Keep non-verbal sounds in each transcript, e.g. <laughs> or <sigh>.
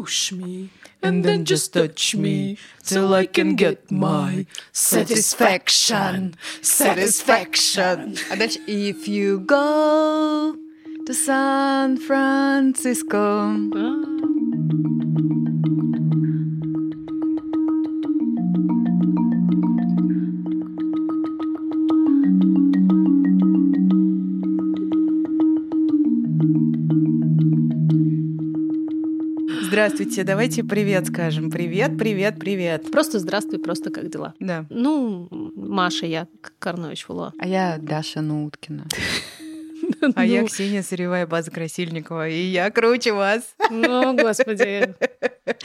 push me and then just touch me till I can get my satisfaction. Satisfaction. I bet if you go to San Francisco. Здравствуйте, давайте привет скажем. Привет, привет, привет. Просто здравствуй, просто как дела? Да. Ну, Маша, я Карнович Вула. А я Даша Науткина. А я Ну, Ксения Сырьевая База Красильникова, и я круче вас. Ну, господи.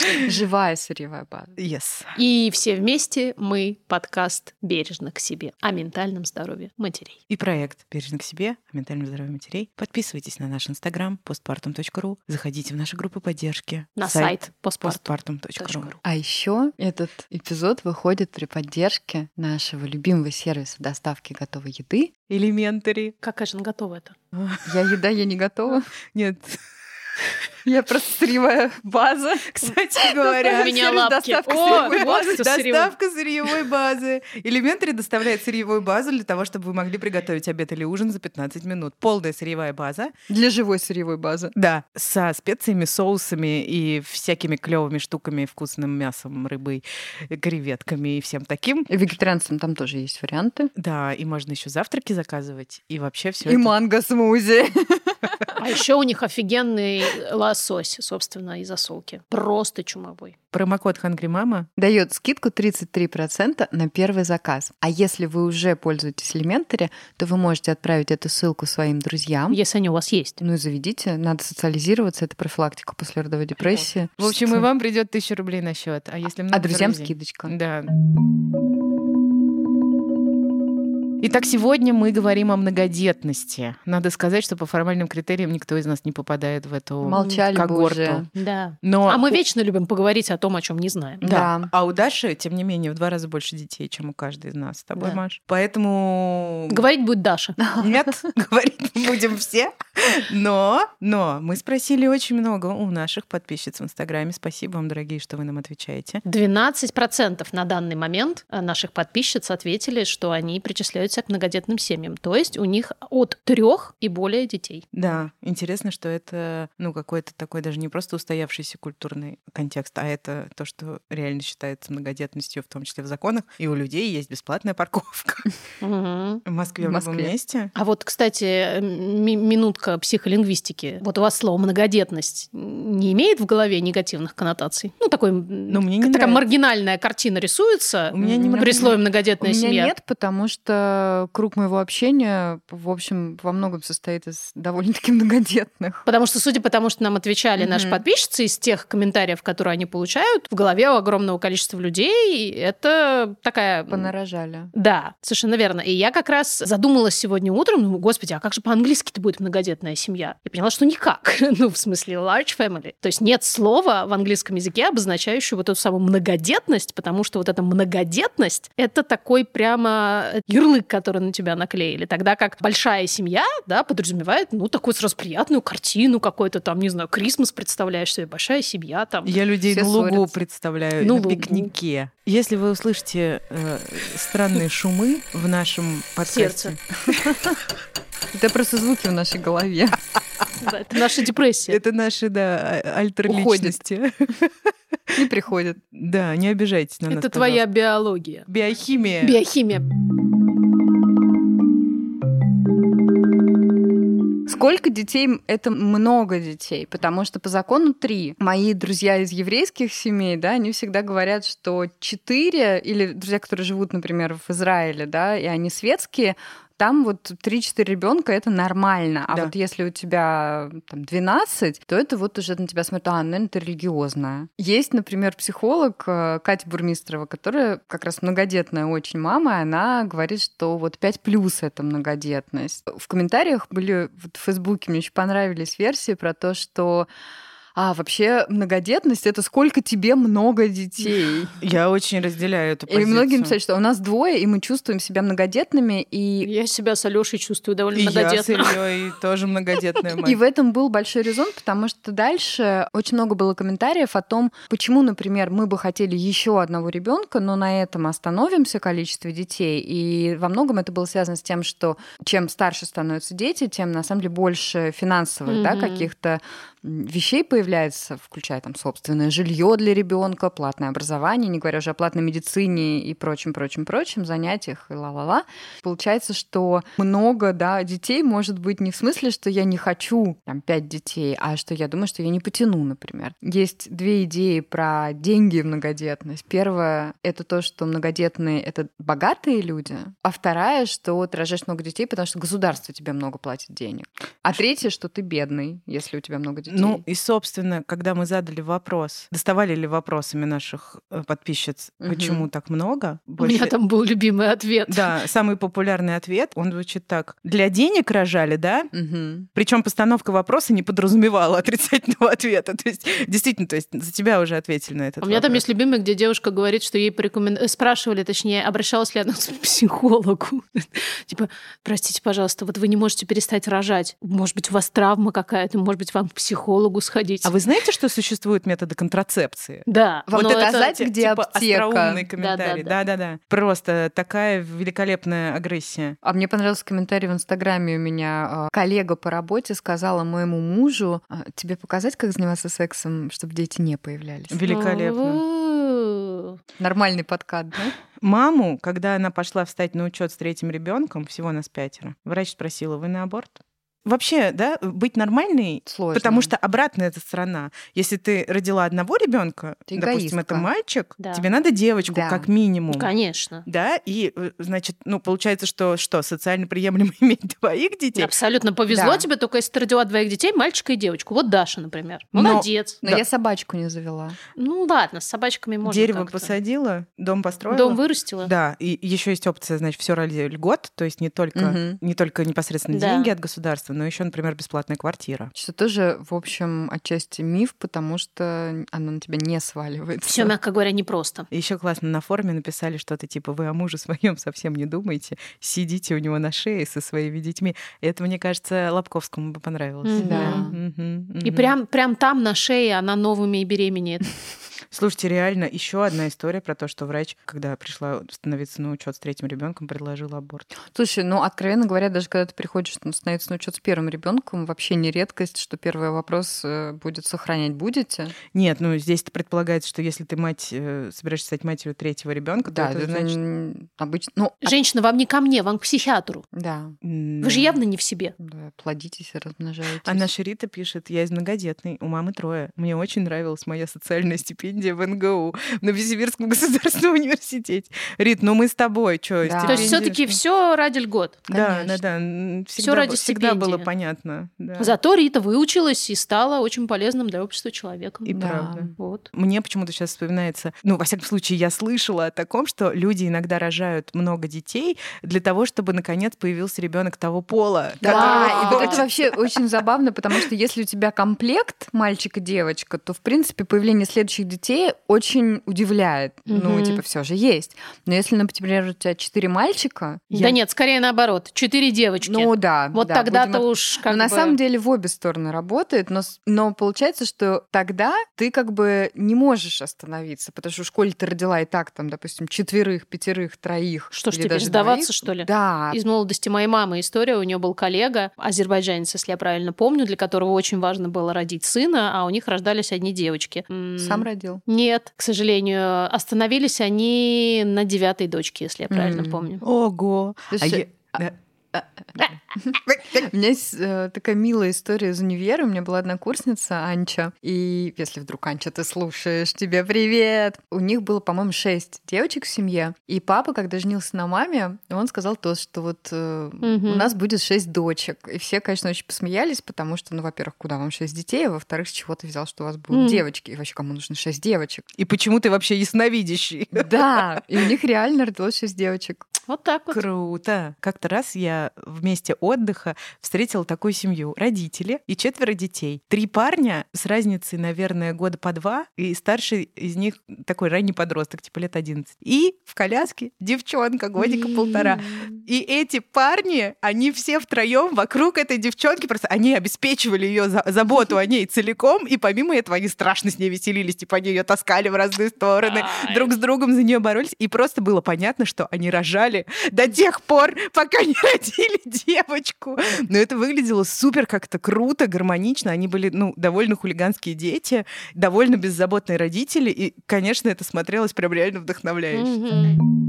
<laughs> Живая сырьевая база. Yes. И все вместе мы подкаст «Бережно к себе» о ментальном здоровье матерей. И проект «Бережно к себе» о ментальном здоровье матерей. Подписывайтесь на наш инстаграм postpartum.ru, заходите в наши группы поддержки. На сайт постпартум. postpartum.ru. А еще этот эпизод выходит при поддержке нашего любимого сервиса доставки готовой еды. Элементари. Какая же она готова это? <laughs> Я еда, я не готова. Нет, Я просто сырьевая база. кстати говоря, У меня лапки. доставка О, сырьевой базы. Доставка сырьевой базы. Элементари доставляет сырьевую базу для того, чтобы вы могли приготовить обед или ужин за 15 минут. Полная сырьевая база. Для живой сырьевой базы. Да, со специями, соусами и всякими клевыми штуками, вкусным мясом, рыбой, креветками и всем таким. И вегетарианцам там тоже есть варианты. Да, и можно еще завтраки заказывать, и вообще все И манго-смузи. А еще у них офигенный лосось, собственно, из засолки. Просто чумовой. Промокод Hungry Mama. Дает скидку 33% на первый заказ. А если вы уже пользуетесь Elementary, то вы можете отправить эту ссылку своим друзьям. Если они у вас есть. Ну и заведите, надо социализироваться, это профилактика после родовой депрессии. В общем, и вам придет тысяча рублей на счет. А если много А друзьям друзей? скидочка. Да. Итак, сегодня мы говорим о многодетности. Надо сказать, что по формальным критериям никто из нас не попадает в эту Молчали бы когорту. уже. Да. Но А мы вечно любим поговорить о том, о чем не знаем. Да. Да. А у Даши, тем не менее, в два раза больше детей, чем у каждой из нас с тобой, Да. Маш. Поэтому... Говорить будет Даша. Нет, <laughs> говорить будем все. Но, но мы спросили очень много у наших подписчиц в Инстаграме. Спасибо вам, дорогие, что вы нам отвечаете. 12% на данный момент э, наших подписчиц ответили, что они причисляются к многодетным семьям. То есть у них от трех и более детей. Да, интересно, что это, ну, какой-то такой даже не просто устоявшийся культурный контекст, а это то, что реально считается многодетностью, в том числе в законах. И у людей есть бесплатная парковка в Москве, В любом Москве. месте. А вот, кстати, ми- минутка психолингвистики. Вот у вас слово многодетность не имеет в голове негативных коннотаций? Ну, такой, Ну, мне не такая нравится. маргинальная картина рисуется У меня не при слове У многодетная меня семья. нет, потому что круг моего общения, в общем, во многом состоит из довольно-таки многодетных. Потому что, судя по тому, что нам отвечали наши Мгм. подписчицы, из тех комментариев, которые они получают, в голове у огромного количества людей это такая... Понарожали. Да, совершенно верно. И я как раз задумалась сегодня утром, ну, господи, а как же по-английски-то будет многодетная семья? И поняла, что никак. <laughs> ну, в смысле, large family. То есть нет слова в английском языке, обозначающего вот эту самую многодетность, потому что вот эта многодетность — это такой прямо ярлык, который на тебя наклеили. Тогда как большая семья, да, подразумевает, ну, такую сразу приятную картину какой-то там, не знаю, Крисмас представляешь себе, большая семья там. Я людей Все на лугу ссорятся. представляю, Ну, на лугу. пикнике. Если вы услышите э, странные шумы в нашем подкасте, Сердце. <laughs> Это просто звуки в нашей голове. Да, это наша депрессия. это наши, да, а- альтер-личности. Не приходит. Да, не обижайтесь на нас, Это твоя биология. Биохимия. Биохимия. Сколько детей? Это много детей, потому что по закону три. Мои друзья из еврейских семей, да, они всегда говорят, что четыре, или друзья, которые живут, например, в Израиле, да, и они светские, там вот 3-4 ребенка это нормально. А Да. вот если у тебя там 12, то это вот уже на тебя смотрят, а, наверное, ты религиозная. Есть, например, психолог э, Катя Бурмистрова, которая как раз многодетная очень мама, и она говорит, что вот 5 плюс это многодетность. В комментариях были вот в Фейсбуке, мне очень понравились версии про то, что а вообще многодетность это сколько тебе много детей. <laughs> Я очень разделяю эту И позицию. многие написали, что у нас двое, и мы чувствуем себя многодетными, и Я себя с Алешей чувствую довольно И я с. Ильей тоже многодетная мать. И в этом был большой резон, потому что дальше очень много было комментариев о том, почему, например, мы бы хотели еще одного ребенка, но на этом остановимся количестве детей. И во многом это было связано с тем, что чем старше становятся дети, тем на самом деле больше финансовых да, Мгм. каких-то вещей появляется, включая там собственное жилье для ребенка, платное образование, не говоря уже о платной медицине и прочим, прочим, прочим, занятиях и ла-ла-ла. Получается, что много, да, детей может быть не в смысле, что я не хочу там пять детей, а что я думаю, что я не потяну, например. Есть две идеи про деньги и многодетность. Первое — это то, что многодетные — это богатые люди, а вторая, что ты рожаешь много детей, потому что государство тебе много платит денег. А третье, что ты бедный, если у тебя много детей. Ну и, собственно, когда мы задали вопрос, доставали ли вопросами наших э, подписчиц, Мгм. почему так много? У меня там был любимый ответ. Да, самый популярный ответ, он звучит так. Для денег рожали, да? Мгм. Причем постановка вопроса не подразумевала <laughs> отрицательного ответа. То есть, действительно, то есть за тебя уже ответили на этот У меня там вопрос. есть любимый, где девушка говорит, что ей порекомен- э, спрашивали, точнее, обращалась ли она <laughs> к психологу. <laughs> Типа, простите, пожалуйста, вот вы не можете перестать рожать. Может быть, у вас травма какая-то, может быть, вам к психологу сходить. А вы знаете, что существуют методы контрацепции? Да. Вот но это, а знаете, Ти- где типа аптека? остроумный комментарий. Да-да-да. Да-да-да. Просто такая великолепная агрессия. А мне понравился комментарий в Инстаграме у меня. а, Коллега по работе сказала моему мужу, «А, тебе показать, как заниматься сексом, чтобы дети не появлялись. Великолепно. Нормальный подкат, да? Маму, когда она пошла встать на учет с третьим ребенком, всего нас пятеро, врач спросила, вы на аборт? Вообще, да, быть нормальной, Сложно. потому что обратная эта сторона. Если ты родила одного ребенка, допустим, это мальчик, Да. тебе надо девочку Да. как минимум. Конечно. Да, и, э, значит, ну, получается, что, что социально приемлемо <laughs> иметь двоих детей? Абсолютно повезло Да. тебе, только если ты родила двоих детей, мальчика и девочку. Вот Даша, например. Но- Молодец. Но Да. я собачку не завела. Ну ладно, с собачками можно Дерево как-то. посадила, дом построила. Дом вырастила. Да, и еще есть опция, значит, все ради льгот, то есть не только, Мгм. не только непосредственно Да. деньги от государства, но еще, например, бесплатная квартира. Что тоже, в общем, отчасти миф, потому что оно на тебя не сваливается. Все, мягко говоря, непросто. Еще классно на форуме написали что-то типа «Вы о муже своем совсем не думаете, сидите у него на шее со своими детьми». И это, мне кажется, Лобковскому бы понравилось. Да. Мгм, И мгм. прям, прям там на шее она новыми и беременеет. Слушайте, реально, еще одна история про то, что врач, когда пришла становиться на учет с третьим ребенком, предложил аборт. Слушай, ну, откровенно говоря, даже когда ты приходишь становиться на учет с первым ребенком, вообще не редкость, что первый вопрос э, будет сохранять будете. Нет, ну здесь предполагается, что если ты мать, э, собираешься стать матерью третьего ребенка, Да, то это это значит... обычно. Ну, а- Женщина, вам не ко мне, вам к психиатру. да. Вы же явно не в себе. Да, плодитесь и размножаетесь. А наша Рита пишет, я из многодетной, у мамы трое. Мне очень нравилась моя социальная стипендия в НГУ, в Новосибирском государственном <laughs> университете. Рит, ну мы с тобой, что, Да. То есть все-таки все ради льгот. Да, Конечно. да, да. Всё Всегда, ради всегда было стипендии. понятно. да. Зато Рита выучилась и стала очень полезным для общества человеком. И Да. правда. Вот. Мне почему-то сейчас вспоминается, ну, во всяком случае, я слышала о таком, что люди иногда рожают много детей для того, чтобы, наконец, появился ребенок того пола. Да, которого и вот это вообще очень забавно, потому что если у тебя комплект мальчик и девочка, то, в принципе, появление следующих детей очень удивляет. Ну, Мгм. типа, все же есть. Но если, например, у тебя четыре мальчика... Да нет, скорее наоборот. Четыре девочки. Ну да. вот да, тогда-то будем уж как Но на бы- самом деле в обе стороны работает, но, но получается, что тогда ты как бы не можешь остановиться, потому что в школе ты родила и так, там, допустим, четверых, пятерых, троих. Что ж теперь, даже сдаваться, двоих. что ли? Да. Из молодости моей мамы история. У нее был коллега, азербайджанец, если я правильно помню, для которого очень важно было родить сына, а у них рождались одни девочки. Сам родил. Нет, к сожалению. Остановились они на девятой дочке, если я правильно М. помню. Ого. А я- да. У меня есть э, такая милая история из универа. У меня была однокурсница Анча. И если вдруг, Анча, ты слушаешь, тебе привет. У них было, по-моему, шесть девочек в семье. И папа, когда женился на маме, он сказал то, что вот э, у нас будет шесть дочек. И все, конечно, очень посмеялись, потому что, ну, во-первых, куда вам шесть детей, а во-вторых, с чего ты взял, что у вас будут девочки? И вообще, кому нужно шесть девочек? И почему ты вообще ясновидящий? Да, и у них реально родилось шесть девочек. Вот так вот. Круто. Как-то раз я вместе отдыха встретила такую семью. Родители и четверо детей. Три парня с разницей, наверное, года по два, и старший из них такой ранний подросток, типа лет 11. И в коляске девчонка, годика полтора. И эти парни, они все втроем вокруг этой девчонки, просто они обеспечивали ее за- заботу о ней целиком, и помимо этого они страшно с ней веселились, типа они ее таскали в разные стороны, друг с другом за нее боролись, и просто было понятно, что они рожали до тех пор, пока не <laughs> родили девочку. Но это выглядело супер как-то круто, гармонично. Они были, ну, довольно хулиганские дети, довольно беззаботные родители, и, конечно, это смотрелось прям реально вдохновляюще. Мгм.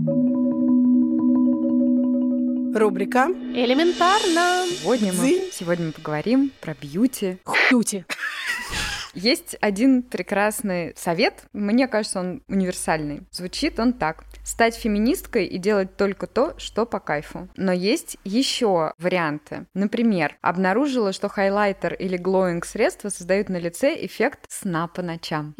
Рубрика Элементарно. Сегодня мы, Дзынь. сегодня мы поговорим про бьюти. Хьюти. Есть один прекрасный совет, мне кажется, он универсальный. Звучит он так. Стать феминисткой и делать только то, что по кайфу. Но есть еще варианты. Например, обнаружила, что хайлайтер или глоинг средства создают на лице эффект сна по ночам.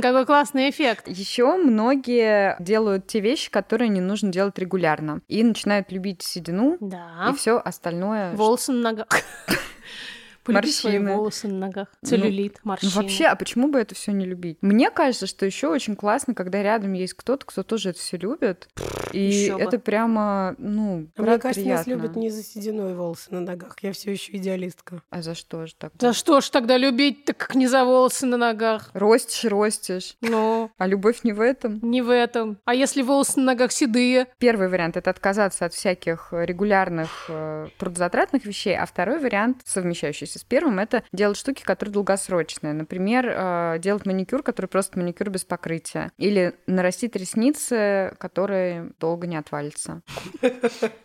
Какой классный эффект. Еще многие делают те вещи, которые не нужно делать регулярно. И начинают любить седину Да. и все остальное. Волосы на ногах. <laughs> Полюби свои Морщины. волосы на ногах. Целлюлит, Ну морщины. вообще, а почему бы это все не любить? Мне кажется, что еще очень классно, когда рядом есть кто-то, кто тоже это все любит. И Ещё бы. это прямо, ну, А Мне кажется, приятно. нас любят не за сединой волосы на ногах. Я все еще идеалистка. А за что же так? Да что ж тогда любить, так как не за волосы на ногах? Ростишь, ростишь. Ну, А любовь не в этом. не в этом. А если волосы на ногах седые? Первый вариант это отказаться от всяких регулярных э, трудозатратных вещей, а второй вариант, совмещающийся с первым, это делать штуки, которые долгосрочные. Например, э, делать маникюр, который просто маникюр без покрытия. Или нарастить ресницы, которые долго не отвалятся.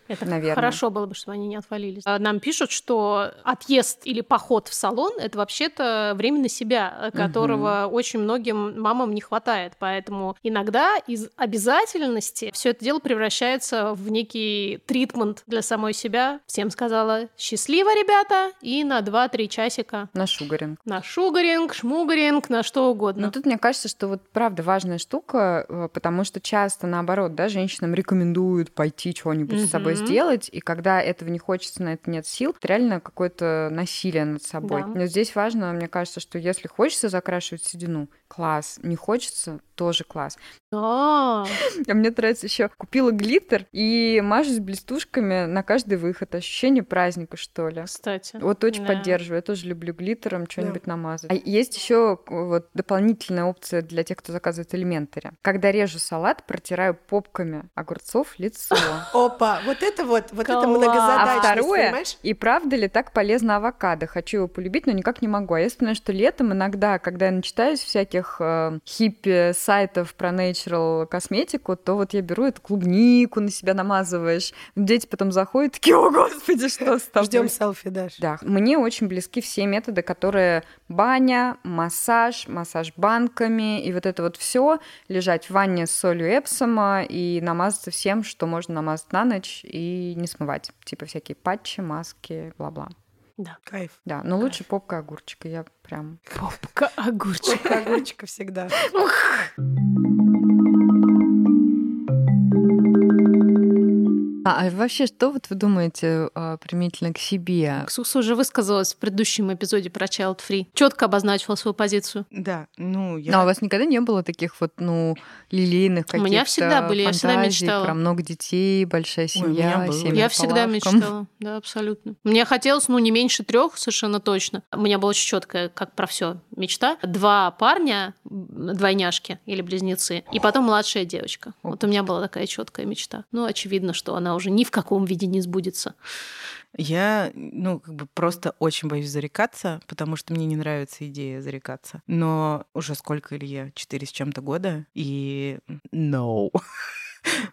Это Наверное. хорошо было бы, чтобы они не отвалились. А Нам пишут, что отъезд или поход в салон — это вообще-то время на себя, э, которого очень многим мамам не хватает. Поэтому иногда из обязательности все это дело превращается в некий тритмент для самой себя. Всем сказала «счастливо, ребята!» и на 2-3 часика На шугаринг. на шугаринг, шмугаринг, на что угодно. Но тут мне кажется, что вот правда важная штука, э, потому что часто наоборот, да, женщинам рекомендуют пойти что-нибудь с собой сделать, и когда этого не хочется, на это нет сил, это реально какое-то насилие над собой. Да. Но здесь важно, мне кажется, что если хочется закрашивать седину, класс, не хочется, тоже класс. А, А мне нравится еще купила глиттер и мажусь блестушками на каждый выход. Ощущение праздника, что ли. кстати. Вот очень Да. поддерживаю. Я тоже люблю глиттером что-нибудь намазать. А есть еще вот дополнительная опция для тех, кто заказывает элементари. Когда режу салат, протираю попками огурцов лицо. <laughs> Опа, вот это вот, вот это. А многозадачность, второе, понимаешь? и правда ли так полезно авокадо? Хочу его полюбить, но никак не могу. А я вспоминаю, что летом иногда, когда я начитаюсь всяких э, хиппи-сайтов про natural косметику, то вот я беру эту клубнику на себя намазываешь. Дети потом заходят, такие, о, господи, что с тобой? Ждем селфи, Даш. Да, мне очень близки все методы, которые баня, массаж, массаж банками и вот это вот все лежать в ванне с солью Эпсома и намазаться всем, что можно намазать на ночь и не смывать. Типа всякие патчи, маски, бла-бла. Да. Кайф. Да, но лучше попка огурчика, я прям... Попка огурчик. Попка огурчика всегда. А, а вообще, что вот вы думаете а, применительно к себе? Ксукса уже высказалась в предыдущем эпизоде про Child Free. Четко обозначила свою позицию. Да, ну, я... Но у вас никогда не было таких вот, ну, лилейных У каких-то меня всегда были, я всегда мечтала. про много детей, большая у меня семья, было. семья Я всегда мечтала, да, абсолютно. Мне хотелось, ну, не меньше трех, совершенно точно. У меня была очень четкая, как про все мечта. Два парня, двойняшки или близнецы, и потом младшая девочка. Вот у меня была такая четкая мечта. Ну, очевидно, что она уже ни в каком виде не сбудется. Я, ну, как бы просто очень боюсь зарекаться, потому что мне не нравится идея зарекаться. Но уже сколько, Илья? Четыре с чем-то года, и no. <laughs>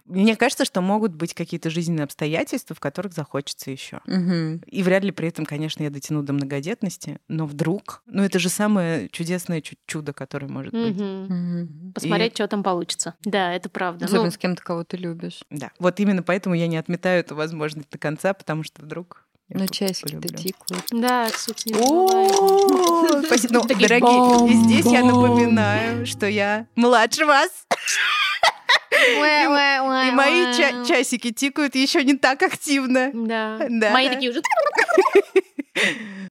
Мне кажется, что могут быть какие-то жизненные обстоятельства, в которых захочется еще. Мгм. И вряд ли при этом, конечно, я дотяну до многодетности, но вдруг... Ну, это же самое чудесное чу- чудо, которое может быть. Мгм. Мгм. Посмотреть, что там получится. Да, это правда. Особенно Ну, с кем-то, кого ты любишь. Да. Вот именно поэтому я не отметаю эту возможность до конца, потому что вдруг... я Но по- часики-то тикают. да, кстати, не спасибо. Ну, дорогие, и здесь я напоминаю, что я младше вас. И мои ча- часики тикают еще не так активно. Да. Мои такие уже... <laughs>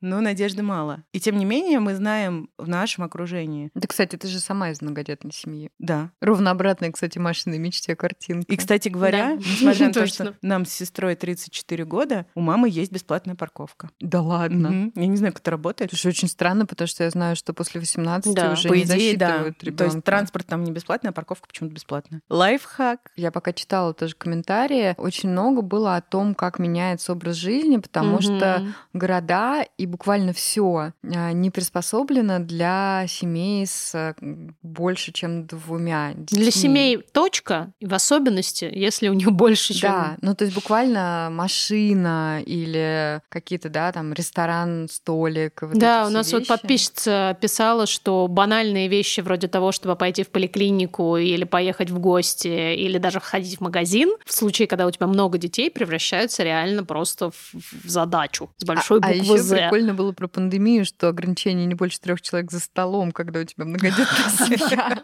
Но надежды мало. И тем не менее мы знаем в нашем окружении. Да, кстати, ты же сама из многодетной семьи. Да. Ровно обратная, кстати, Машиной мечте картинка. И, кстати говоря, Да. <laughs> несмотря на то, что нам с сестрой 34 года, у мамы есть бесплатная парковка. Да ладно. Я не знаю, как это работает. Это же очень странно, потому что я знаю, что после 18 Да. уже По не засчитывают То ребенка. есть транспорт там не бесплатный, а парковка почему-то бесплатная. Лайфхак. Я пока читала тоже комментарии, очень много было о том, как меняется образ жизни, потому что Мгм. города и буквально все не приспособлено для семей с э, больше, чем двумя детьми. Для семей точка, в особенности, если у них больше, чем... Да, ну то есть буквально машина или какие-то, да, там ресторан, столик. вот да, у нас вот вещи. подписчица писала, что банальные вещи вроде того, чтобы пойти в поликлинику или поехать в гости, или даже ходить в магазин, в случае, когда у тебя много детей, превращаются реально просто в, в задачу с большой а, буквы еще «З». прикольно было про пандемию, что ограничение не больше трех человек за столом, когда у тебя многодетная <laughs> семья.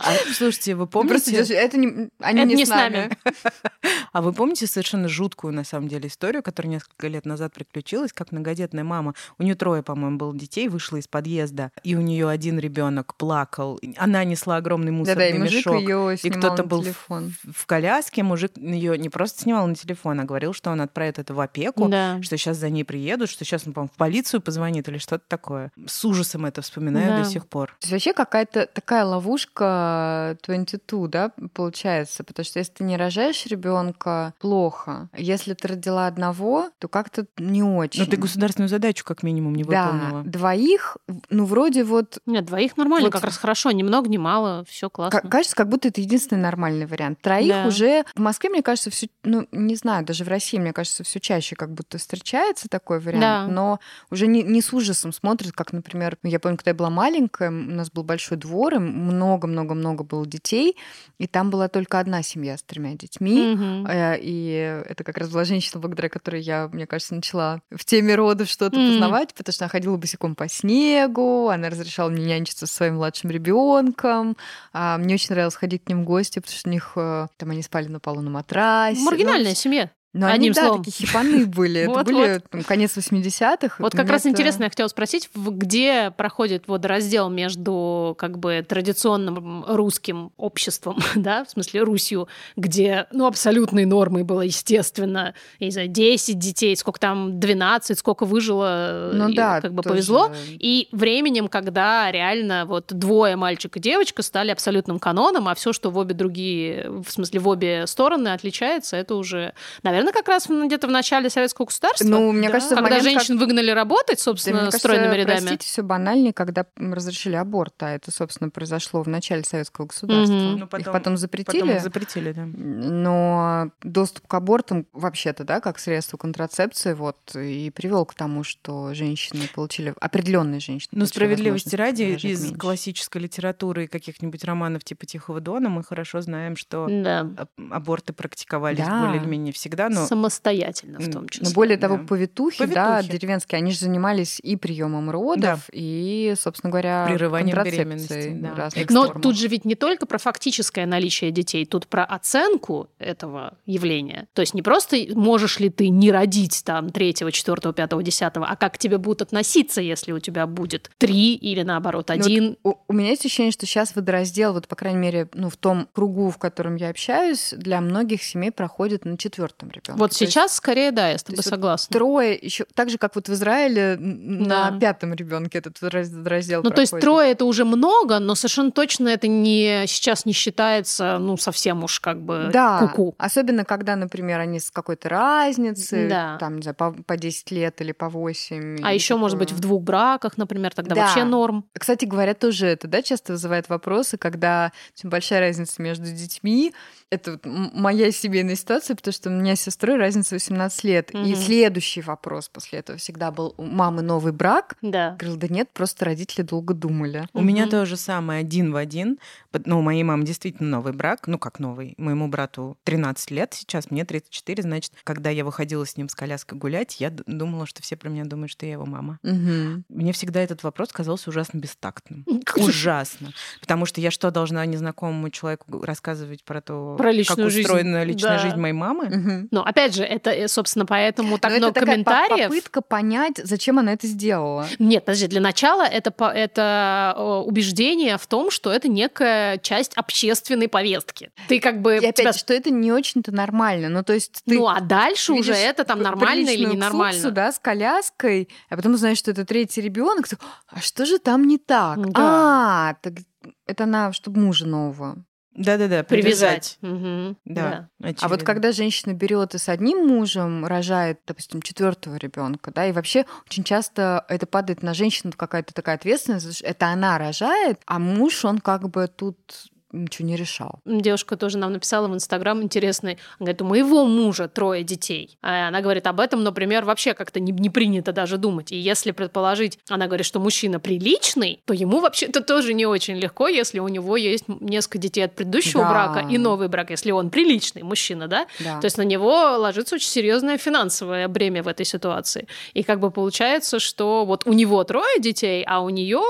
А, слушайте, вы <laughs> помните? это не, с нами. <laughs> А вы помните совершенно жуткую, на самом деле, историю, которая несколько лет назад приключилась, как многодетная мама, у нее трое, по-моему, было детей, вышла из подъезда, и у нее один ребенок плакал, она несла огромный мусорный и мужик мешок. ее И снимал кто-то был в- телефон. в коляске, мужик ее не просто снимал на телефон, а говорил, что он отправит это в опеку, Да. что сейчас за ней приедут, что сейчас он, по-моему, в полицию позвонит или что-то такое. С ужасом это вспоминаю Да. до сих пор. То есть вообще какая-то такая ловушка 22, да, получается, потому что если ты не рожаешь ребенка, плохо. Если ты родила одного, то как-то не очень. Но ты государственную задачу как минимум не да, выполнила. двоих, ну вроде вот Нет, двоих нормально, Вот- как раз хорошо, ни много, ни мало, все классно. Ка- кажется, как будто это единственный нормальный вариант. Троих Да. уже в Москве, мне кажется, все, ну, не знаю, даже в России, мне кажется, все чаще как будто встречается такой вариант, Да. но уже не, не с ужасом смотрят, как, например, я помню, когда я была маленькая, у нас был большой двор, и много-много-много было детей, и там была только одна семья с тремя детьми. Э, И это как раз была женщина, благодаря которой я, мне кажется, начала в теме родов что-то Мгм. познавать, потому что она ходила босиком по снегу, она разрешала мне нянчиться со своим младшим ребенком. Мне очень нравилось ходить к ним в гости, потому что у них э, там они спали на полу на матрасе. Маргинальная Ну, семья. Но они, одним да, словом. такие хипаны были. <laughs> Это были там, конец 80-х. Вот как раз интересно, я хотела спросить, где проходит вот раздел между как бы традиционным русским обществом, <laughs> да, в смысле Русью, где, ну, абсолютной нормой было, естественно, я не знаю, 10 детей, сколько там, 12, сколько выжило, Ну и да, как бы тоже. повезло, и временем, когда реально вот двое, мальчик и девочка, стали абсолютным каноном, а все, что в обе другие, в смысле в обе стороны отличается, это уже, наверное, как раз ну, где-то в начале советского государства. Ну, мне Да. кажется, когда момент, как- женщин выгнали работать, Да, собственно, кажется, стройными рядами. простите, все банальнее, когда разрешили аборт, а это, собственно, произошло в начале советского государства. Мгм. Ну, Их потом- потом запретили. Потом их запретили, да. Но доступ к абортам вообще-то, да, как средство контрацепции, вот, и привел к тому, что женщины получили, определенные женщины Ну, получили справедливости ради, из меньше. классической литературы и каких-нибудь романов типа «Тихого дона» мы хорошо знаем, что Да. а- аборты практиковались Да. более или менее всегда, но Самостоятельно в том ну, числе. Но более того, да. повитухи, да, Повитухи. деревенские, они же занимались и приемом родов, и, собственно говоря, Прерыванием беременности, да. Но формах. тут же ведь не только про фактическое наличие детей, тут про оценку этого явления. То есть не просто можешь ли ты не родить там третьего, четвертого, пятого, десятого, а как к тебе будут относиться, если у тебя будет три или наоборот Ну, вот один. У, у меня есть ощущение, что сейчас водораздел, вот, по крайней мере, ну, в том кругу, в котором я общаюсь, для многих семей проходит на четвертом ребенке. Вот сейчас скорее, да, я с тобой есть вот согласна. трое еще так же, как вот в Израиле Да. на пятом ребенке этот раз- раздел Ну, то есть трое это уже много, но совершенно точно это не сейчас не считается, ну, совсем уж как бы Да, куку. особенно когда, например, они с какой-то разницей, Да. там, не знаю, по, по 10 лет или по 8. А еще, может быть, в двух браках, например, тогда Да. вообще норм. Кстати говоря, тоже это, да, часто вызывает вопросы, когда большая разница между детьми. Это вот моя семейная ситуация, потому что у меня сестрой разница 18 лет. И Мгм. следующий вопрос после этого всегда был у мамы новый брак. Да. Говорила, да нет, просто родители долго думали. у меня Мгм. то же самое один в один, Ну, у моей мамы действительно новый брак. Ну, как новый? Моему брату 13 лет сейчас, мне 34. Значит, когда я выходила с ним с коляской гулять, я думала, что все про меня думают, что я его мама. Угу. Мне всегда этот вопрос казался ужасно бестактным. Ужасно. Потому что я что, должна незнакомому человеку рассказывать про то, про личную как жизнь. устроена личная да. жизнь моей мамы? Угу. Ну, опять же, это, э, собственно, поэтому так Но много это комментариев. попытка понять, зачем она это сделала. Нет, подожди, для начала это, это убеждение в том, что это некая часть общественной повестки. Ты как бы... И опять, тебя... что это не очень-то нормально. Ну, то есть ты Ну, а дальше уже это там нормально или ненормально. Псуксу, да, с коляской, а потом узнаешь, что это третий ребенок. А что же там не так? Да. А, так это она, чтобы мужа нового. Да-да-да, привязать. Угу. Да. да. А вот когда женщина берет и с одним мужем рожает, допустим, четвертого ребенка, да, и вообще очень часто это падает на женщину какая-то такая ответственность, это она рожает, а муж, он как бы тут ничего не решал. Девушка тоже нам написала в Инстаграм интересный. Она говорит, у моего мужа трое детей. А она говорит, об этом, например, вообще как-то не, не принято даже думать. И если предположить, она говорит, что мужчина приличный, то ему вообще-то <laughs> тоже не очень легко, если у него есть несколько детей от предыдущего Да. брака и новый брак, если он приличный мужчина, да? Да. То есть на него ложится очень серьезное финансовое бремя в этой ситуации. И как бы получается, что вот у него трое детей, а у нее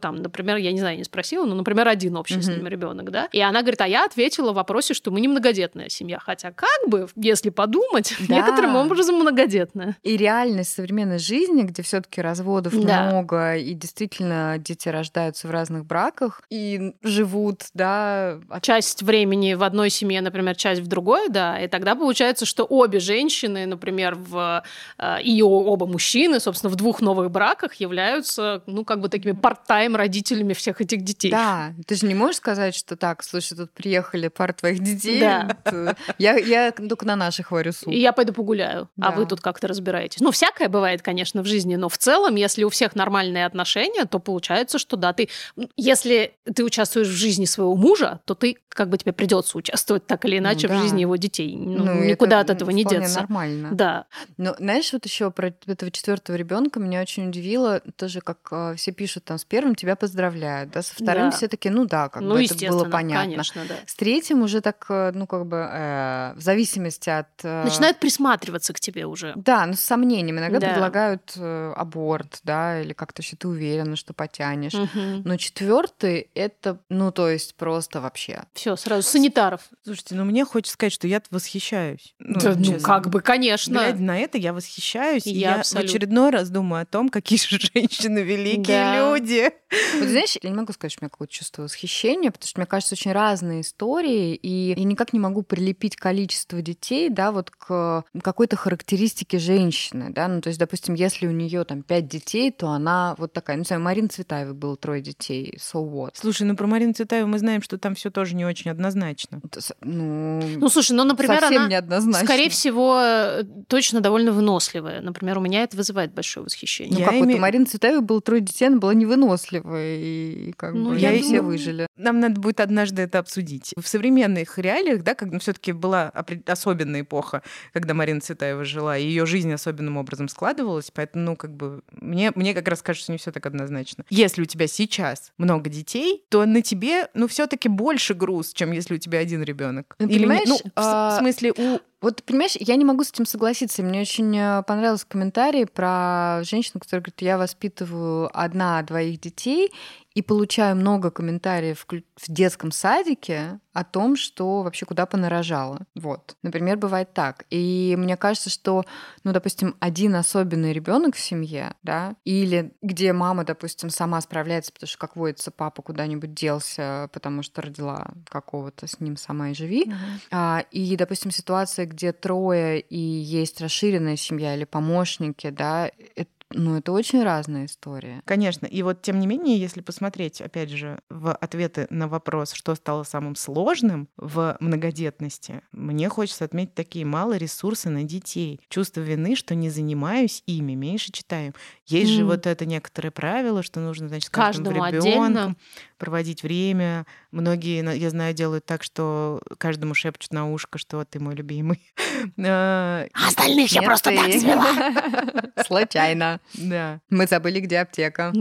там, например, я не знаю, не спросила, но, например, один общий с Мгм. ним ребенок, да? И она говорит, а я ответила в вопросе, что мы не многодетная семья. Хотя как бы, если подумать, <laughs> Да. некоторым образом многодетная. И реальность современной жизни, где все-таки разводов Да. много, и действительно дети рождаются в разных браках и живут, да, от- Часть времени в одной семье, например, часть в другой, да, и тогда получается, что обе женщины, например, в, э, и оба мужчины, собственно, в двух новых браках являются, ну, как бы такими парт-тайм родителями всех этих детей. Да, ты же не можешь сказать, что так, слушай, тут приехали пара твоих детей. Да. вот, Я, я только на наших варю суп. И я пойду погуляю, а Да. вы тут как-то разбираетесь. Ну, всякое бывает, конечно, в жизни, но в целом, если у всех нормальные отношения, то получается, что да, ты, если ты участвуешь в жизни своего мужа, то ты, как бы тебе придется участвовать так или иначе да. в жизни его детей. Ну, Ну, никуда это, от этого не деться. нормально. Да. Но знаешь, вот еще про этого четвертого ребенка меня очень удивило тоже, как э, все пишут там с первым тебя поздравляют, да, со вторым Да. все таки ну да, как ну, бы это естественно, было понятно. конечно, да. С третьим уже так, э, ну как бы э, в зависимости от э, Начинают присматриваться к тебе уже. Да, ну с сомнением. Иногда Да. предлагают э, аборт, да, или как-то еще ты уверена, что потянешь. Мгм. Но четвертый это, ну то есть просто вообще. Все, сразу санитаров. Слушайте, ну мне хочется сказать, что я восхищаюсь. Ну, Да, ну, как бы, конечно. Глядя на это, я восхищаюсь. И И я я, в очередной раз думаю о том, какие же <laughs> женщины великие Да. люди. Вот знаешь, я не могу сказать, что у меня какое-то чувство восхищения, потому что мне кажется, очень разные истории, и я никак не могу прилепить количество детей, да, вот к какой-то характеристике женщины, да, ну то есть, допустим, если у нее там пять детей, то она вот такая, ну, не знаю, Марина Цветаевой было трое детей, so what? Слушай, ну про Марину Цветаеву мы знаем, что там все тоже не очень однозначно. Ну, Ну, слушай, ну, например, совсем она... неоднозначно. Скорее всего, э, точно довольно выносливая. Например, у меня это вызывает большое восхищение. Ну, Я как вот у Марины Цветаевой было трое детей, она была невыносливая, и, и как Ну, бы я и все думаю- выжили. Нам надо будет однажды это обсудить. В современных реалиях, да, когда все-таки была особенная эпоха, когда Марина Цветаева жила, и ее жизнь особенным образом складывалась, поэтому, ну, как бы, мне, мне как раз кажется, не все так однозначно. Если у тебя сейчас много детей, то на тебе, ну, все-таки больше груз, чем если у тебя один ребенок. Ну, Или понимаешь, ну, а, в смысле, у Вот, понимаешь, я не могу с этим согласиться. Мне очень э, понравился комментарий про женщину, которая говорит, я воспитываю одна-двоих детей и получаю много комментариев в детском садике о том, что вообще куда понарожала. Вот. Например, бывает так. И мне кажется, что, ну, допустим, один особенный ребенок в семье, да, или где мама, допустим, сама справляется, потому что, как водится, папа куда-нибудь делся, потому что родила какого-то с ним сама и живи. А, и, допустим, ситуация, где трое и есть расширенная семья или помощники, да, это, ну, это очень разная история. Конечно. И вот, тем не менее, если посмотреть, опять же, в ответы на вопрос, что стало самым сложным в многодетности, мне хочется отметить такие мало ресурсы на детей. Чувство вины, что не занимаюсь ими, меньше читаем. Есть же М. вот это некоторое правило, что нужно, значит, Каждому ребенком отдельно. проводить время. Многие, я знаю, делают так, что каждому шепчут на ушко, что ты мой любимый. <laughs> А, А остальных я просто так свела. <laughs> Случайно. Да. Мы забыли, где аптека.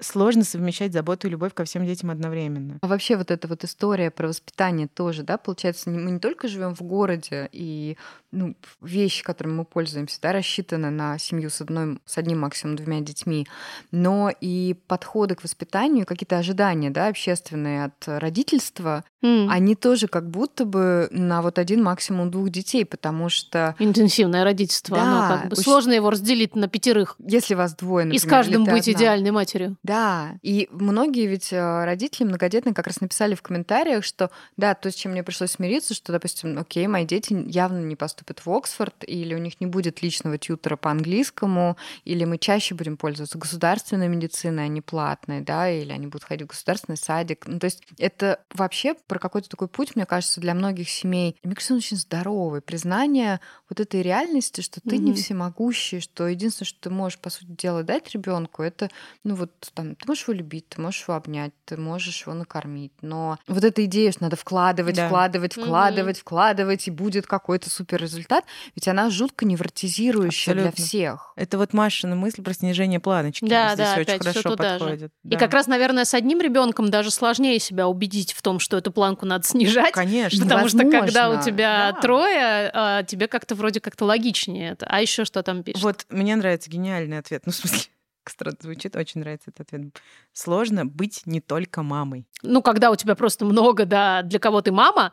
Сложно совмещать заботу и любовь ко всем детям одновременно. А вообще вот эта вот история про воспитание тоже, да, получается, мы не только живем в городе, и ну, вещи, которыми мы пользуемся, да, рассчитаны на семью с, одной, с одним максимум двумя детьми, но и подходы к воспитанию, какие-то ожидания, да, общественные от родительства, М. они тоже как будто бы на вот один максимум двух детей, потому что Интенсивное родительство. оно Да, как бы очень- сложно его разделить на пятерых. если вас двое, например, И с каждым быть одна. идеальной матерью. Да, и многие ведь э, родители многодетные как раз написали в комментариях, что да, то, с чем мне пришлось смириться, что, допустим, окей, мои дети явно не поступят в Оксфорд, или у них не будет личного тьютера по английскому, или мы чаще будем пользоваться государственной медициной, а не платной, да, или они будут ходить в государственный садик. Ну, то есть это вообще про какой-то такой путь, мне кажется, для многих семей, мне кажется, он очень здоровый. Признание вот этой реальности, что ты не Мгм. всемогущий, что единственное, что ты можешь, по сути дела, дать ребенку, это ну вот там, ты можешь его любить, ты можешь его обнять, ты можешь его накормить. Но вот эта идея, что надо вкладывать, Да. вкладывать, вкладывать, вкладывать, и будет какой-то супер результат, ведь она жутко невротизирующая для Абсолютно. всех. Это вот Машина мысль про снижение планочки. Да, Здесь да, очень хорошо туда же. подходит. И Да. как раз, наверное, с одним ребенком даже сложнее себя убедить в том, что эту планку надо снижать. Конечно. Потому что когда у Невозможно. тебя Да. трое, а, тебе как-то вроде как-то логичнее это. А еще что там пишет? Вот мне нравится гениальный ответ. Ну, в смысле, <laughs> странно звучит, очень нравится этот ответ. Сложно быть не только мамой. Ну, когда у тебя просто много, да, для кого ты мама,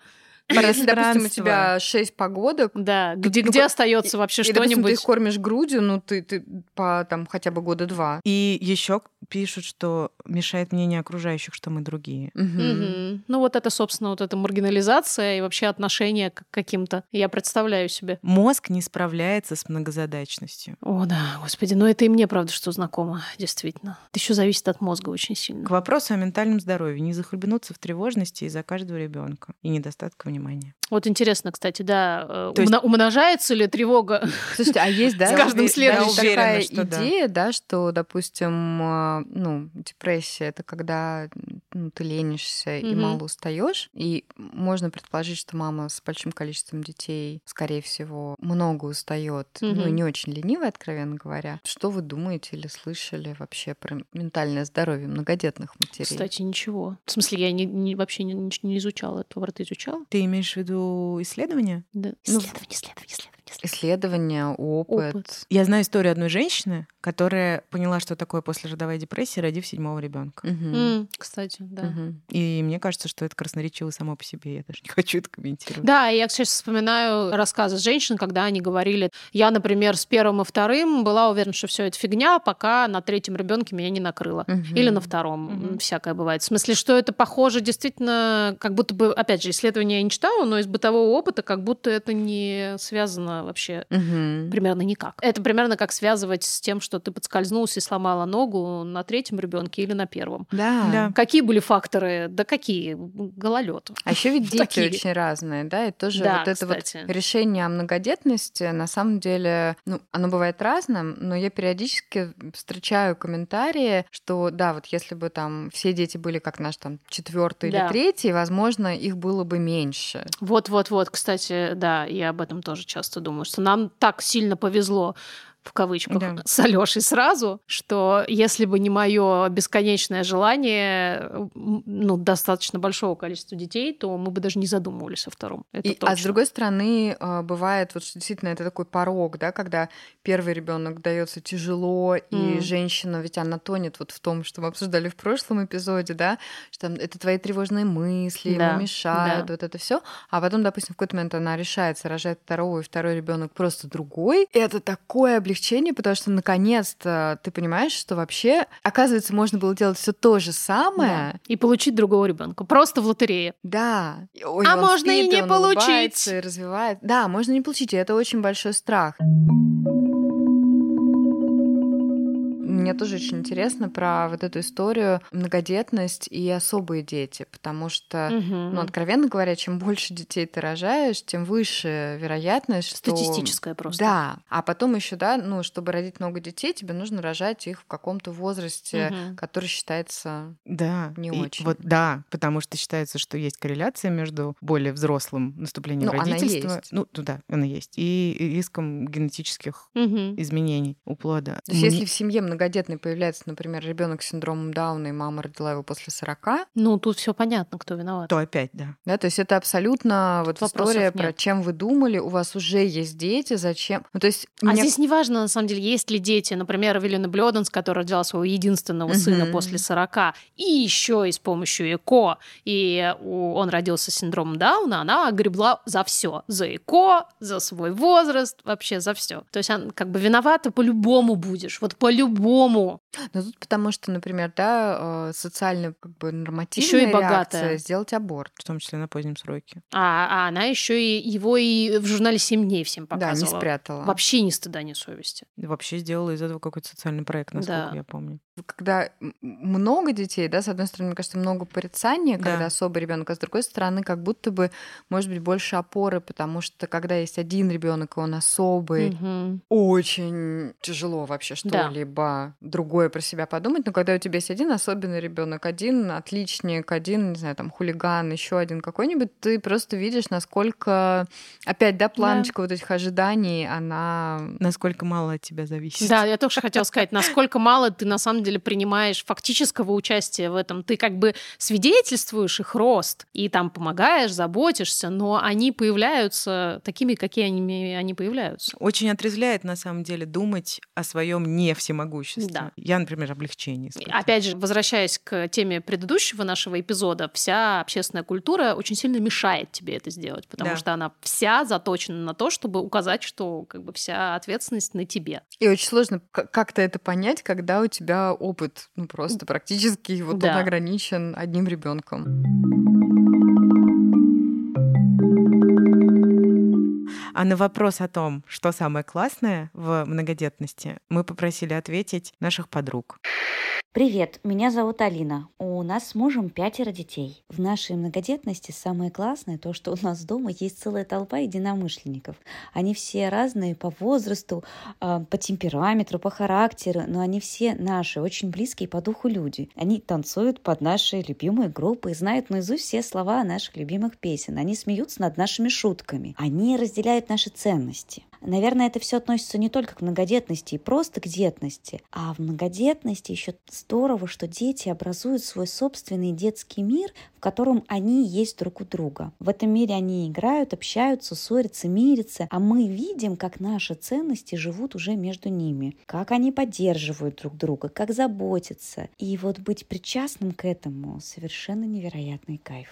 Если, допустим, у тебя шесть погодок, да, где, ну, где остается вообще и, допустим, ты что-нибудь? их кормишь грудью, ну ты, ты по там хотя бы года два. И еще пишут, что мешает мнение окружающих, что мы другие. Мгм. Мгм. Ну, вот это, собственно, вот эта маргинализация и вообще отношение к каким-то. Я представляю себе. Мозг не справляется с многозадачностью. О, да, господи, ну это и мне, правда, что знакомо, действительно. Это еще зависит от мозга очень сильно. К вопросу о ментальном здоровье. Не захлебнуться в тревожности из-за каждого ребенка и недостатка внимания. Вот интересно, кстати, да, э, То есть- умно- умножается ли тревога? <laughs> Слушайте, а есть, да, С каждым следующим. да, такая что да. идея, да, что, допустим, э, ну, депрессия это когда ну, ты ленишься и Мгм. мало устаешь, и можно предположить, что мама с большим количеством детей, скорее всего, много устает, ну и Мгм. не очень ленивая, откровенно говоря. Что вы думаете или слышали вообще про ментальное здоровье многодетных матерей? Кстати, ничего. В смысле, я не, не- вообще не, не- изучала этого. Ты изучала? Ты имеешь в виду исследования? Да. Ну, Исследование, исследование, исследование, исследование. Исследования, опыт. Опыт. Я знаю историю одной женщины, которая поняла, что такое послеродовая депрессия, родив седьмого ребенка. Мгм. М, Кстати, да. Мгм. И мне кажется, что это красноречиво само по себе. Я даже не <laughs> хочу это комментировать. Да, я сейчас вспоминаю рассказы женщин, когда они говорили, я, например, с первым и вторым была уверена, что все это фигня, пока на третьем ребенке меня не накрыло. Мгм. Или на втором. Мгм. Всякое бывает. В смысле, что это похоже действительно, как будто бы, опять же, исследования я не читала, но из бытового опыта, как будто это не связано вообще Мгм. примерно никак. Это примерно как связывать с тем, что ты подскользнулся и сломала ногу на третьем ребенке или на первом. Да. Да. Какие были факторы? Да какие? Гололед. А еще ведь <laughs> дети Такие. очень разные, да, и тоже Да, вот это кстати. вот решение о многодетности, на самом деле, ну, оно бывает разным, но я периодически встречаю комментарии, что да, вот если бы там все дети были как наш там четвертый Да. или третий, возможно, их было бы меньше. Вот-вот-вот, кстати, да, я об этом тоже часто думаю, что нам так сильно повезло в кавычках, Да. с Алёшей сразу, что если бы не мое бесконечное желание ну, достаточно большого количества детей, то мы бы даже не задумывались о втором. Это И- а с точно. другой стороны, э, бывает вот что действительно это такой порог, да, когда первый ребенок дается тяжело, и М. женщина, ведь она тонет вот в том, что мы обсуждали в прошлом эпизоде, да, что там это твои тревожные мысли, Да, ему мешают, да. вот это все, а потом, допустим, в какой-то момент она решается рожать второго, и второй ребенок просто другой, и это такое облегчение, потому что наконец-то ты понимаешь, что вообще, оказывается, можно было делать все то же самое, Да. И получить другого ребенка. Просто в лотерее. да. Ой, А можно и спит, не он получить. и развивает. Да, можно не получить, и это очень большой страх. Мне тоже очень интересно про вот эту историю многодетность и особые дети, потому что, Мгм. ну, откровенно говоря, чем больше детей ты рожаешь, тем выше вероятность, что... Статистическое просто. Да, а потом еще, да, ну, чтобы родить много детей, тебе нужно рожать их в каком-то возрасте, Мгм. который считается Да. Не и очень. Вот, да, потому что считается, что есть корреляция между более взрослым наступлением Ну, она родительства. есть. Ну, ну да, она есть. И риском генетических Мгм. изменений у плода. То есть, Мне- если в семье многодетной появляется, например, ребенок с синдромом Дауна, и мама родила его после 40, Ну, тут все понятно, кто виноват. То опять, да. да, то есть это абсолютно вот Вопросов история про нет. чем вы думали, у вас уже есть дети, зачем? Ну, то есть А мне- здесь неважно, на самом деле, есть ли дети. Например, Эвелина Блёданс, которая родила своего единственного сына Мгм. после 40, и еще и с помощью ЭКО, и он родился с синдромом Дауна, она огребла за все. За ЭКО, за свой возраст, вообще за все. То есть она как бы виновата по-любому будешь. Вот по-любому. Ну, тут потому что, например, да, э, социально как бы нормативная Ещё и реакция богатая. сделать аборт. В том числе на позднем сроке. А, а она еще и его и в журнале «Семь дней» всем Да, не показывала. спрятала. Вообще ни стыда, ни совести. Вообще сделала из этого какой-то социальный проект, насколько Да. я помню. Когда много детей, да, с одной стороны, мне кажется, много порицания, Да. когда особый ребенок, а с другой стороны, как будто бы, может быть, больше опоры, потому что когда есть один ребенок, и он особый, Мгм. очень тяжело вообще Да. что-либо другое про себя подумать. Но когда у тебя есть один особенный ребенок, один отличник, один, не знаю, там, хулиган, еще один какой-нибудь, ты просто видишь, насколько, опять, да, планочка вот этих ожиданий, она Насколько мало от тебя зависит. Да, я тоже хотела сказать, насколько мало ты на самом деле принимаешь фактического участия в этом. Ты как бы свидетельствуешь их рост и там помогаешь, заботишься, но они появляются такими, какие они, они появляются. Очень отрезвляет, на самом деле, думать о своем не всемогуществе. Да. Я, например, облегчение. испытываю. Опять же, возвращаясь к теме предыдущего нашего эпизода, вся общественная культура очень сильно мешает тебе это сделать, потому Да. что она вся заточена на то, чтобы указать, что как бы вся ответственность на тебе. И очень сложно как-то это понять, когда у тебя опыт, ну просто практически вот Да. он ограничен одним ребенком. А на вопрос о том, что самое классное в многодетности, мы попросили ответить наших подруг. Привет, меня зовут Алина. У нас с мужем пятеро детей. В нашей многодетности самое классное то, что у нас дома есть целая толпа единомышленников. Они все разные по возрасту, а, по темпераметру, по характеру, но они все наши, очень близкие по духу люди. Они танцуют под наши любимые группы и знают наизусть все слова наших любимых песен. Они смеются над нашими шутками. Они разделяют наши ценности. Наверное, это все относится не только к многодетности и просто к детности, а в многодетности еще здорово, что дети образуют свой собственный детский мир, в котором они есть друг у друга. В этом мире они играют, общаются, ссорятся, мирятся, а мы видим, как наши ценности живут уже между ними, как они поддерживают друг друга, как заботятся. И вот быть причастным к этому совершенно невероятный кайф.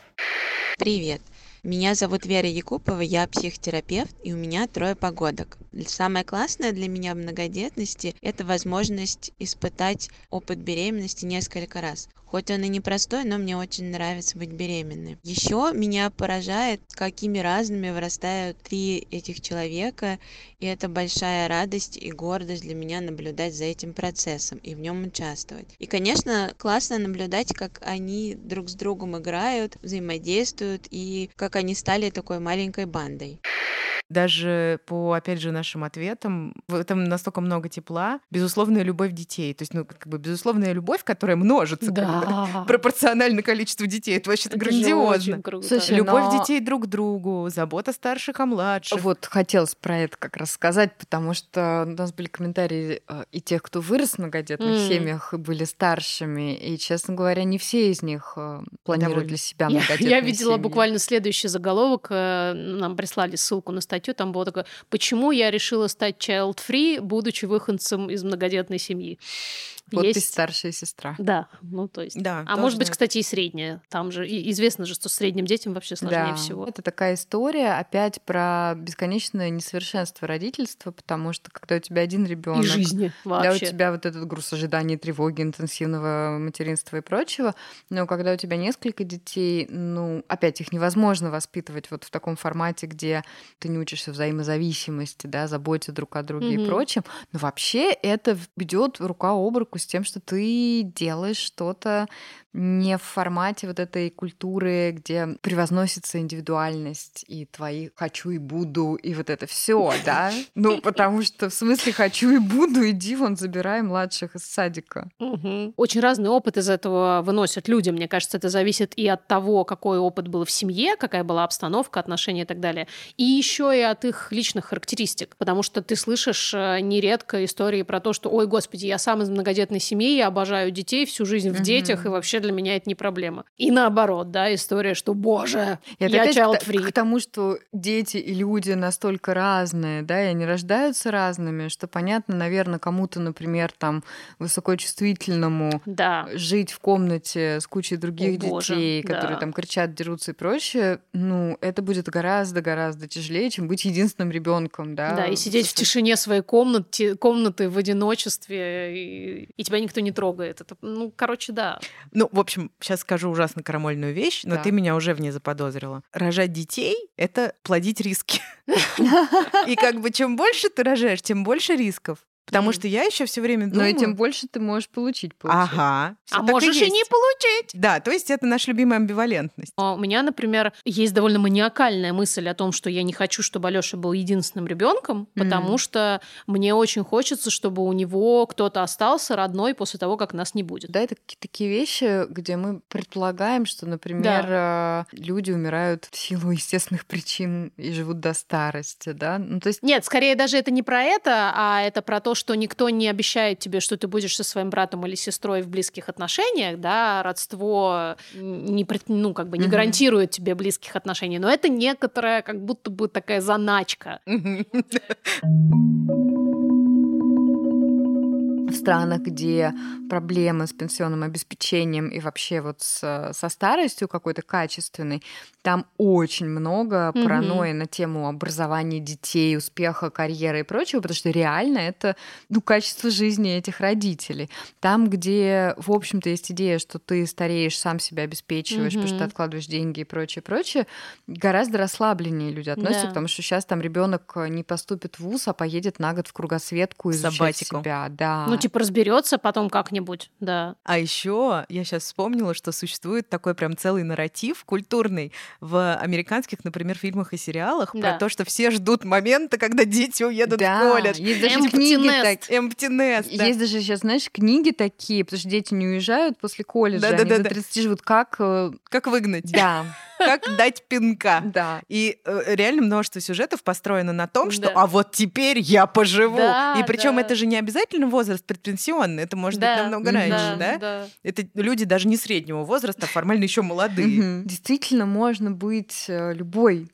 Привет! Меня зовут Вера Якупова, я психотерапевт, и у меня трое погодок. Самое классное для меня в многодетности – это возможность испытать опыт беременности несколько раз. Хоть он и непростой, но мне очень нравится быть беременной. Еще меня поражает, какими разными вырастают три этих человека, и это большая радость и гордость для меня наблюдать за этим процессом и в нем участвовать. И, конечно, классно наблюдать, как они друг с другом играют, взаимодействуют и как они стали такой маленькой бандой. Даже по, опять же, нашим ответам, в этом настолько много тепла. Безусловная любовь детей. То есть, ну, как бы безусловная любовь, которая множится как бы, Да. Пропорционально количеству детей. Это вообще Это же грандиозно. Слушай, Любовь но- детей друг к другу, забота старших о младших. Вот хотелось про это как раз сказать, потому что у нас были комментарии э, и тех, кто вырос в многодетных М. семьях и были старшими, и, честно говоря, не все из них э, планируют Довольны. для себя Я, многодетные я видела семьи. буквально следующий заголовок. э, Нам прислали ссылку на статью. Там было такое: Почему я решила стать child-free, будучи выходцем из многодетной семьи? Подпись Есть- старшая сестра. Да, ну то есть. Да, а тоже может быть, кстати, и средняя. Там же и- известно же, что средним детям вообще сложнее всего. Это такая история опять про бесконечное несовершенство родительства, потому что когда у тебя один ребенок, И жизни Да, у вообще. тебя вот этот груз ожидания, тревоги, интенсивного материнства и прочего. Но когда у тебя несколько детей, ну, опять их невозможно воспитывать вот в таком формате, где ты не учишься взаимозависимости, да, заботе друг о друге Мгм. и прочем. Но вообще это идет рука об руку с тем, что ты делаешь что-то не в формате вот этой культуры, где превозносится индивидуальность и твои хочу и буду, и вот это все, да? <laughs> Ну, потому что в смысле хочу и буду, иди вон, забирай младших из садика. Мгм. Очень разный опыт из этого выносят люди. Мне кажется, это зависит и от того, какой опыт был в семье, какая была обстановка, отношения и так далее. И еще и от их личных характеристик. Потому что ты слышишь э, нередко истории про то, что, ой, господи, я сам из многодетной семьи, я обожаю детей всю жизнь в Мгм. детях, и вообще для меня это не проблема. И наоборот, да, история, что, боже, это я child free. к тому, что дети и люди настолько разные, да, и они рождаются разными, что понятно, наверное, кому-то, например, там высокочувствительному Да. жить в комнате с кучей других О, боже, детей, которые да. там кричат, дерутся и прочее, ну, это будет гораздо-гораздо тяжелее, чем быть единственным ребенком, да. Да, и сидеть в тишине своей комнаты, комнаты в одиночестве, и, и тебя никто не трогает. Это, ну, короче, да. Ну, в общем, сейчас скажу ужасно крамольную вещь, но Да. ты меня уже в ней заподозрила. Рожать детей — это плодить риски. <laughs> И как бы чем больше ты рожаешь, тем больше рисков. Потому что я еще все время Но думаю... и тем больше ты можешь получить, получается. Ага. всё а можешь и, есть. не получить. Да, то есть это наша любимая амбивалентность. А У меня, например, есть довольно маниакальная мысль о том, что я не хочу, чтобы Алёша был единственным ребенком, потому Мгм. что мне очень хочется, чтобы у него кто-то остался родной после того, как нас не будет. Да, это какие-то такие вещи, где мы предполагаем, что, например, э, люди умирают в силу естественных причин и живут до старости, да? Ну, то есть Нет, скорее даже это не про это, а это про то, что никто не обещает тебе, что ты будешь со своим братом или сестрой в близких отношениях, да, родство не, ну, как бы не гарантирует тебе близких отношений, но это некоторая как будто бы такая заначка. <laughs> странах, где проблемы с пенсионным обеспечением и вообще вот с- со старостью какой-то качественной, там очень много Мгм. паранойи на тему образования детей, успеха, карьеры и прочего, потому что реально это ну, качество жизни этих родителей. Там, где, в общем-то, есть идея, что ты стареешь, сам себя обеспечиваешь, потому что ты откладываешь деньги и прочее, прочее, гораздо расслабленнее люди относятся, Да. потому что сейчас там ребенок не поступит в ВУЗ, а поедет на год в кругосветку изучать сабатику. себя. Да. Ну, типа, разберется потом как-нибудь, да. А еще я сейчас вспомнила, что существует такой прям целый нарратив культурный в американских, например, фильмах и сериалах Да. про то, что все ждут момента, когда дети уедут да, в колледж. Есть даже Empty книги nest. так- Empty nest, да. Есть даже сейчас, знаешь, книги такие, потому что дети не уезжают после колледжа, они Да-да-да-да. до 30 живут. Как... э, Как выгнать? Да, <laughs> Как дать пинка? да. И э, реально множество сюжетов построено на том, что Да. а вот теперь я поживу. Да, и причем да. это же не обязательно возраст предпенсионный, это может Да, быть намного раньше, да? Это люди даже не среднего возраста, а формально еще молодые. Действительно, можно быть э, любой.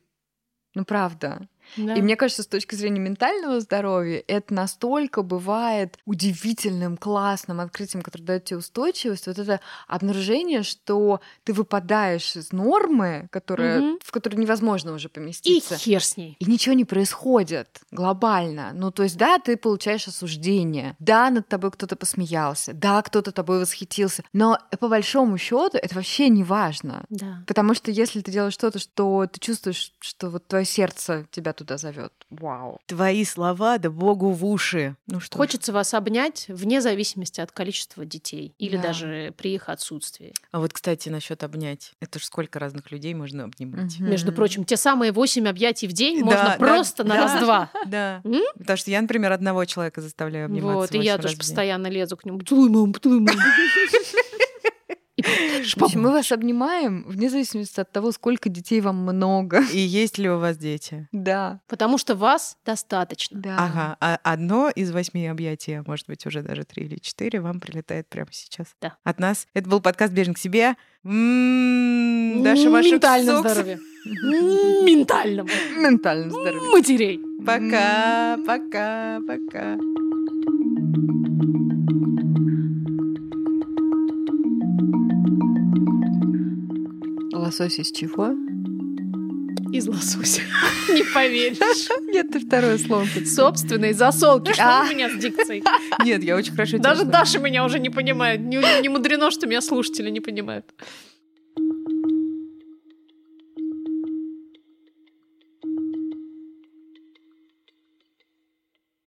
Ну, правда. Да. И мне кажется, с точки зрения ментального здоровья, это настолько бывает удивительным, классным открытием, которое дает тебе устойчивость. Вот это обнаружение, что ты выпадаешь из нормы, которая, Мгм. в которой невозможно уже И поместиться. хер с ней. И ничего не происходит глобально. Ну, то есть, да, ты получаешь осуждение, да, над тобой кто-то посмеялся, да, кто-то тобой восхитился, но по большому счету это вообще не важно. Да. Потому что если ты делаешь что-то, что ты чувствуешь, что вот твое сердце тебя туда зовет, вау. Твои слова, да богу в уши. Ну что ж. Хочется вас обнять вне зависимости от количества детей или Да. даже при их отсутствии. А вот, кстати, насчет обнять. Это ж сколько разных людей можно обнимать. Между Мгм. прочим, те самые восемь объятий в день Да, можно да, просто на да. раз-два. <laughs> Да. М? Потому что я, например, одного человека заставляю обниматься. Вот, и я тоже постоянно лезу к нему. Поцелуй, мам, поцелуй, мам. <laughs> <laughs> В общем, мы вас обнимаем вне зависимости от того, сколько детей вам много. И есть ли у вас дети? Да, Потому что вас достаточно. да. Ага, а одно из восьми объятий, а может быть уже даже три или четыре, вам прилетает прямо сейчас. Да. От нас. Это был подкаст «Бежим к себе». М, Даша Машук Ментального Сукс. здоровья. <laughs> Ментального. Ментальное здоровье. Матерей. Пока, пока, пока. Лосось из чего? Из лосося. <laughs> Не поверишь. <laughs> Нет, ты второе слово. Собственные засолки. <laughs> Что А. у меня с дикцией? Нет, я очень хорошо Даже. Даша меня уже не понимает. Не мудрено, что меня слушатели не понимают.